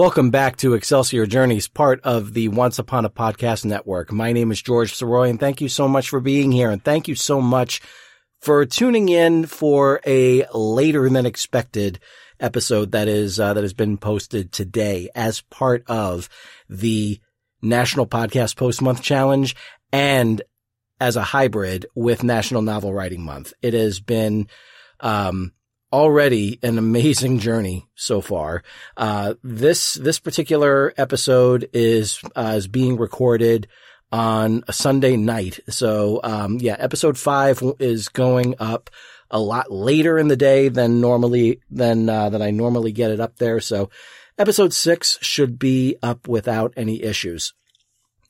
Welcome back to Excelsior Journeys, part of the Once Upon a Podcast Network. My name is George Sirois, and thank you so much for being here, and thank you so much for tuning in for a later than expected episode that is uh, that has been posted today as part of the National Podcast Post Month Challenge and as a hybrid with National Novel Writing Month. It has been um, already an amazing journey so far. Uh, this, this particular episode is, uh, is being recorded on a Sunday night. So, um, yeah, episode five is going up a lot later in the day than normally, than, uh, than I normally get it up there. So episode six should be up without any issues.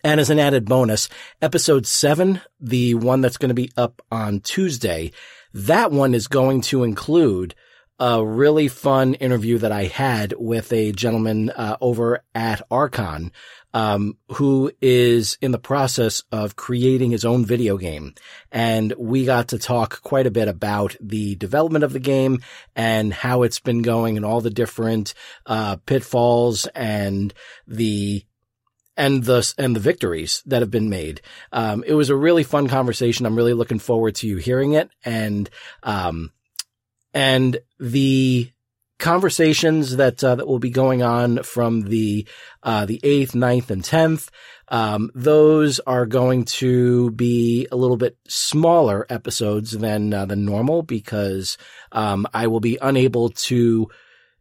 And as an added bonus, episode seven, the one that's going to be up on Tuesday, that one is going to include a really fun interview that I had with a gentleman uh, over at Archon, um, who is in the process of creating his own video game. And we got to talk quite a bit about the development of the game and how it's been going and all the different uh, pitfalls and the and the and the victories that have been made. Um, it was a really fun conversation. I'm really looking forward to you hearing it, and um, and the conversations that uh, that will be going on from the uh, the eighth, 9th, and tenth. Um, those are going to be a little bit smaller episodes than uh, than normal because um, I will be unable to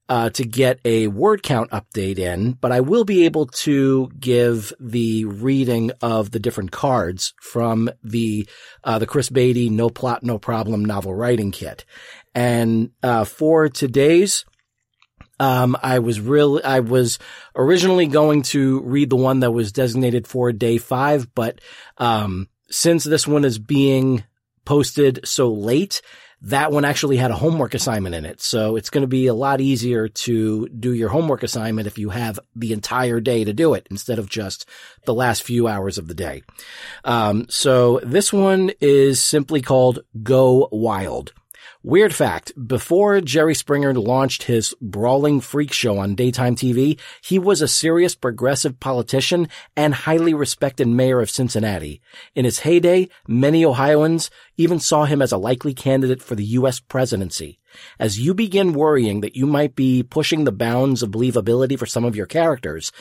uh, to get a word count update in, but I will be able to give the reading of the different cards from the uh, the Chris Baty No Plot No Problem novel writing kit. And uh, for today's um, I was really, I was originally going to read the one that was designated for day five, but, um, since this one is being posted so late, that one actually had a homework assignment in it. So it's going to be a lot easier to do your homework assignment if you have the entire day to do it instead of just the last few hours of the day. Um, so this one is simply called Go Wild. Weird fact, before Jerry Springer launched his brawling freak show on daytime TV, he was a serious progressive politician and highly respected mayor of Cincinnati. In his heyday, many Ohioans even saw him as a likely candidate for the U.S. presidency. As you begin worrying that you might be pushing the bounds of believability for some of your characters,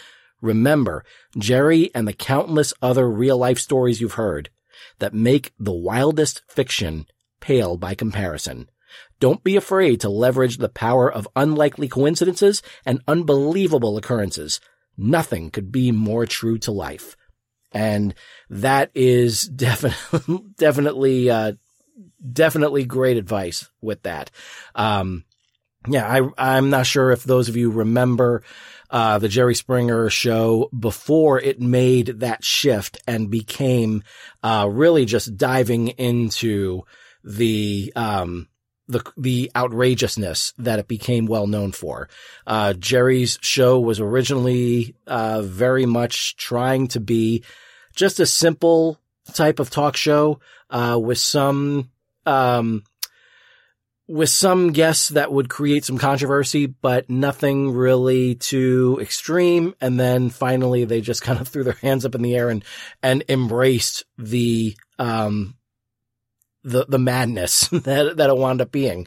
remember Jerry and the countless other real life stories you've heard that make the wildest fiction pale by comparison. Don't be afraid to leverage the power of unlikely coincidences and unbelievable occurrences. Nothing could be more true to life. And that is definitely, definitely, uh, definitely great advice with that. Um, yeah, I, I'm not sure if those of you remember, uh, the Jerry Springer show before it made that shift and became, uh, really just diving into the, um, the, the outrageousness that it became well known for. Uh, Jerry's show was originally, uh, very much trying to be just a simple type of talk show, uh, with some, um, with some guests that would create some controversy, but nothing really too extreme. And then finally they just kind of threw their hands up in the air and, and embraced the, um, the, the madness that, that it wound up being.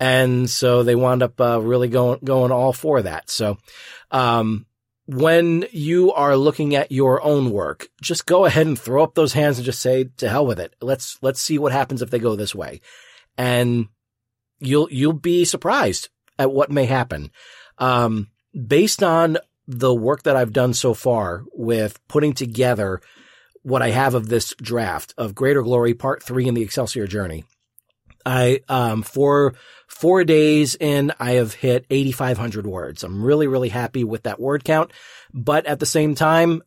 And so they wound up, uh, really going, going all for that. So, um, when you are looking at your own work, just go ahead and throw up those hands and just say, to hell with it. Let's, let's see what happens if they go this way. And you'll, you'll be surprised at what may happen. Um, based on the work that I've done so far with putting together what I have of this draft of Greater Glory Part Three in the Excelsior Journey. I um for four days in, I have hit 8,500 words. I'm really, really happy with that word count. But at the same time,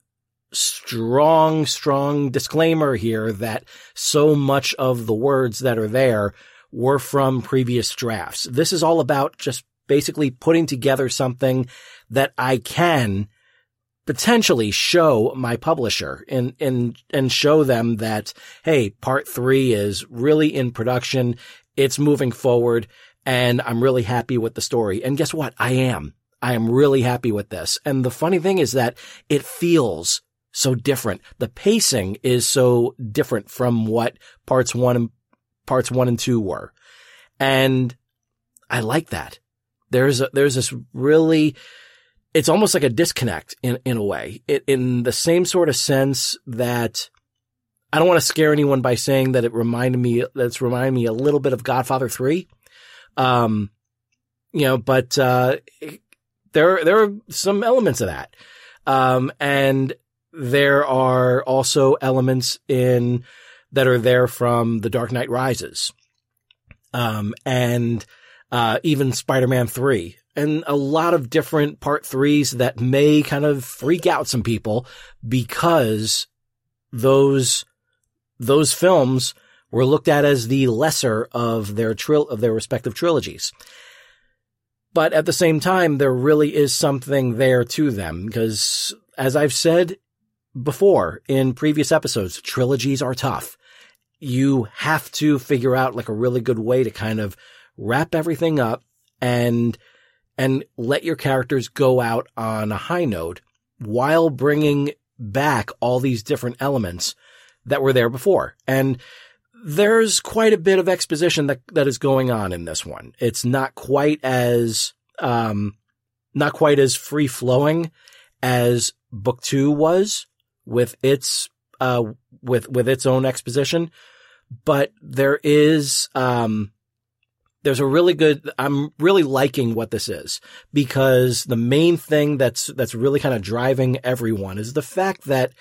strong, strong disclaimer here that so much of the words that are there were from previous drafts. This is all about just basically putting together something that I can potentially show my publisher and, and, and show them that, hey, part three is really in production. It's moving forward and I'm really happy with the story. And guess what? I am. I am really happy with this. And the funny thing is that it feels so different. The pacing is so different from what parts one and parts one and two were. And I like that. There's a, there's this really, it's almost like a disconnect in, in a way, it, in the same sort of sense that I don't want to scare anyone by saying that it reminded me, that's reminded me a little bit of Godfather 3. Um, you know, but, uh, there, there are some elements of that. Um, and there are also elements in that are there from The Dark Knight Rises. Um, and, uh, even Spider-Man 3 and a lot of different part threes that may kind of freak out some people because those, those films were looked at as the lesser of their tril- of their respective trilogies. But at the same time, there really is something there to them because as I've said before in previous episodes, trilogies are tough. You have to figure out like a really good way to kind of wrap everything up and, and let your characters go out on a high note while bringing back all these different elements that were there before. And there's quite a bit of exposition that, that is going on in this one. It's not quite as, um, not quite as free flowing as book two was with its, uh, with, with its own exposition. But there is, um, there's a really good, I'm really liking what this is because the main thing that's, that's really kind of driving everyone is the fact that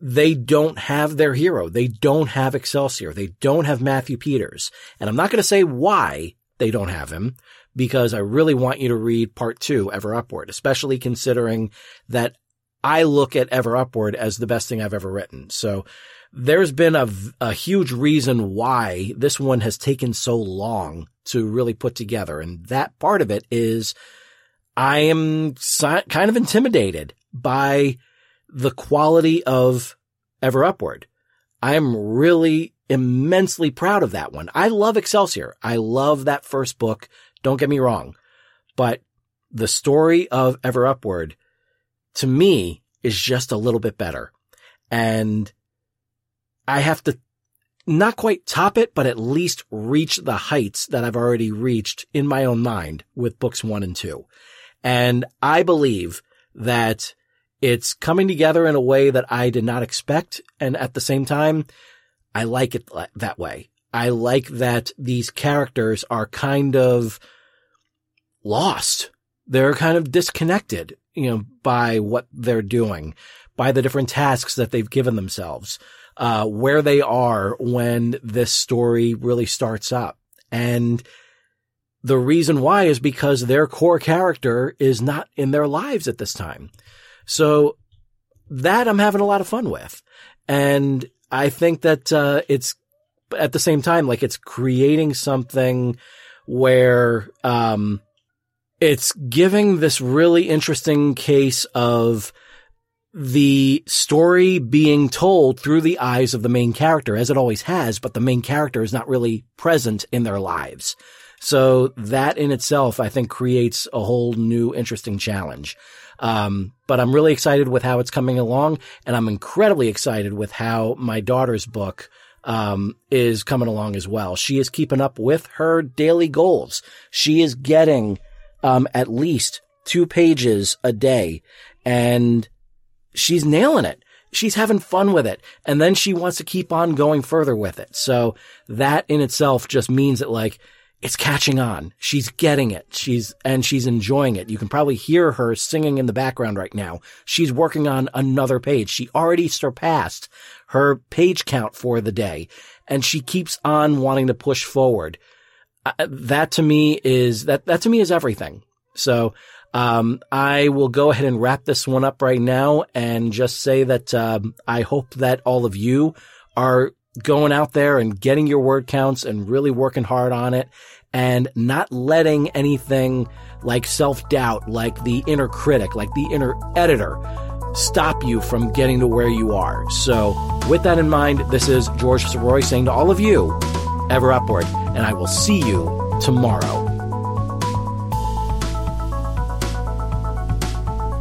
they don't have their hero. They don't have Excelsior. They don't have Matthew Peters. And I'm not going to say why they don't have him because I really want you to read part two, Ever Upward, especially considering that I look at Ever Upward as the best thing I've ever written. So there's been a, a huge reason why this one has taken so long to really put together. And that part of it is I am si- kind of intimidated by the quality of Ever Upward. I am really immensely proud of that one. I love Excelsior. I love that first book. Don't get me wrong, but the story of Ever Upward to me is just a little bit better. And I have to not quite top it, but at least reach the heights that I've already reached in my own mind with books one and two. And I believe that it's coming together in a way that I did not expect. And at the same time, I like it that way. I like that these characters are kind of lost. They're kind of disconnected, you know, by what they're doing, by the different tasks that they've given themselves, uh, where they are when this story really starts up. And the reason why is because their core character is not in their lives at this time. So that I'm having a lot of fun with. And I think that, uh, it's at the same time, like it's creating something where, um, it's giving this really interesting case of the story being told through the eyes of the main character, as it always has, but the main character is not really present in their lives. So that in itself, I think creates a whole new interesting challenge. Um, but I'm really excited with how it's coming along, and I'm incredibly excited with how my daughter's book um, is coming along as well. She is keeping up with her daily goals. She is getting um, at least two pages a day, and she's nailing it. She's having fun with it, and then she wants to keep on going further with it. So that in itself just means that like it's catching on. She's getting it. She's, and she's enjoying it. You can probably hear her singing in the background right now. She's working on another page. She already surpassed her page count for the day and she keeps on wanting to push forward. Uh, that to me is, that, that to me is everything. So, um, I will go ahead and wrap this one up right now and just say that, um, I hope that all of you are going out there and getting your word counts and really working hard on it and not letting anything like self doubt, like the inner critic, like the inner editor stop you from getting to where you are. So with that in mind, this is George Sirois saying to all of you, ever upward, and I will see you tomorrow.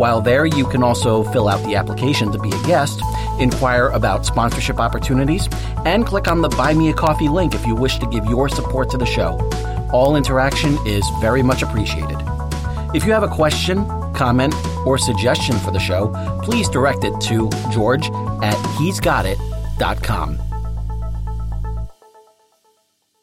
While there, you can also fill out the application to be a guest inquire about sponsorship opportunities, and click on the Buy Me a Coffee link if you wish to give your support to the show. All interaction is very much appreciated. If you have a question, comment, or suggestion for the show, please direct it to george at he'sgotit.com.